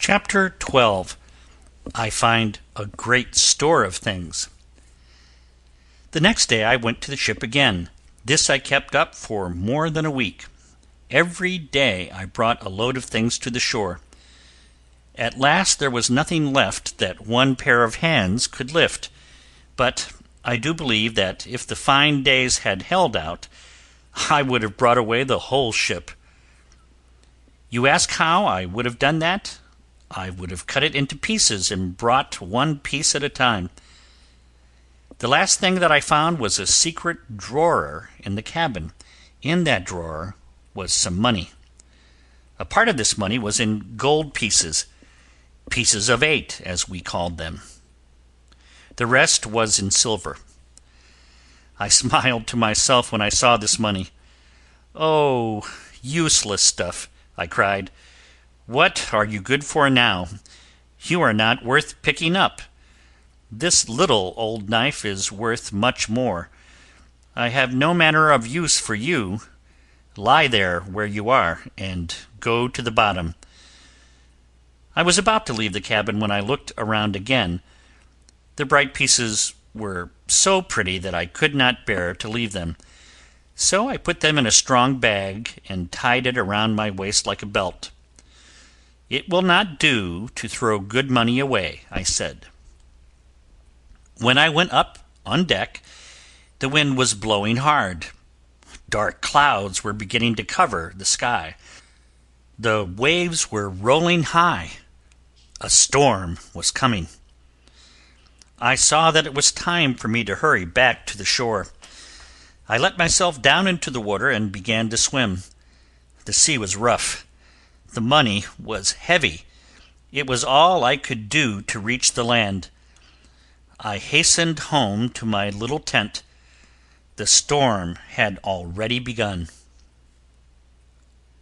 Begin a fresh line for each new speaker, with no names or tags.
CHAPTER XII I Find a Great Store of Things The next day I went to the ship again. This I kept up for more than a week. Every day I brought a load of things to the shore. At last there was nothing left that one pair of hands could lift, but I do believe that if the fine days had held out I would have brought away the whole ship. You ask how I would have done that? I would have cut it into pieces and brought one piece at a time. The last thing that I found was a secret drawer in the cabin. In that drawer was some money. A part of this money was in gold pieces pieces of eight, as we called them. The rest was in silver. I smiled to myself when I saw this money. "Oh, useless stuff!" I cried. "What are you good for now? You are not worth picking up. This little old knife is worth much more. I have no manner of use for you. Lie there where you are, and go to the bottom." I was about to leave the cabin when I looked around again. The bright pieces were so pretty that I could not bear to leave them. So I put them in a strong bag and tied it around my waist like a belt. "It will not do to throw good money away," I said. When I went up on deck the wind was blowing hard. Dark clouds were beginning to cover the sky. The waves were rolling high. A storm was coming. I saw that it was time for me to hurry back to the shore. I let myself down into the water and began to swim. The sea was rough. The money was heavy. It was all I could do to reach the land. I hastened home to my little tent. The storm had already begun.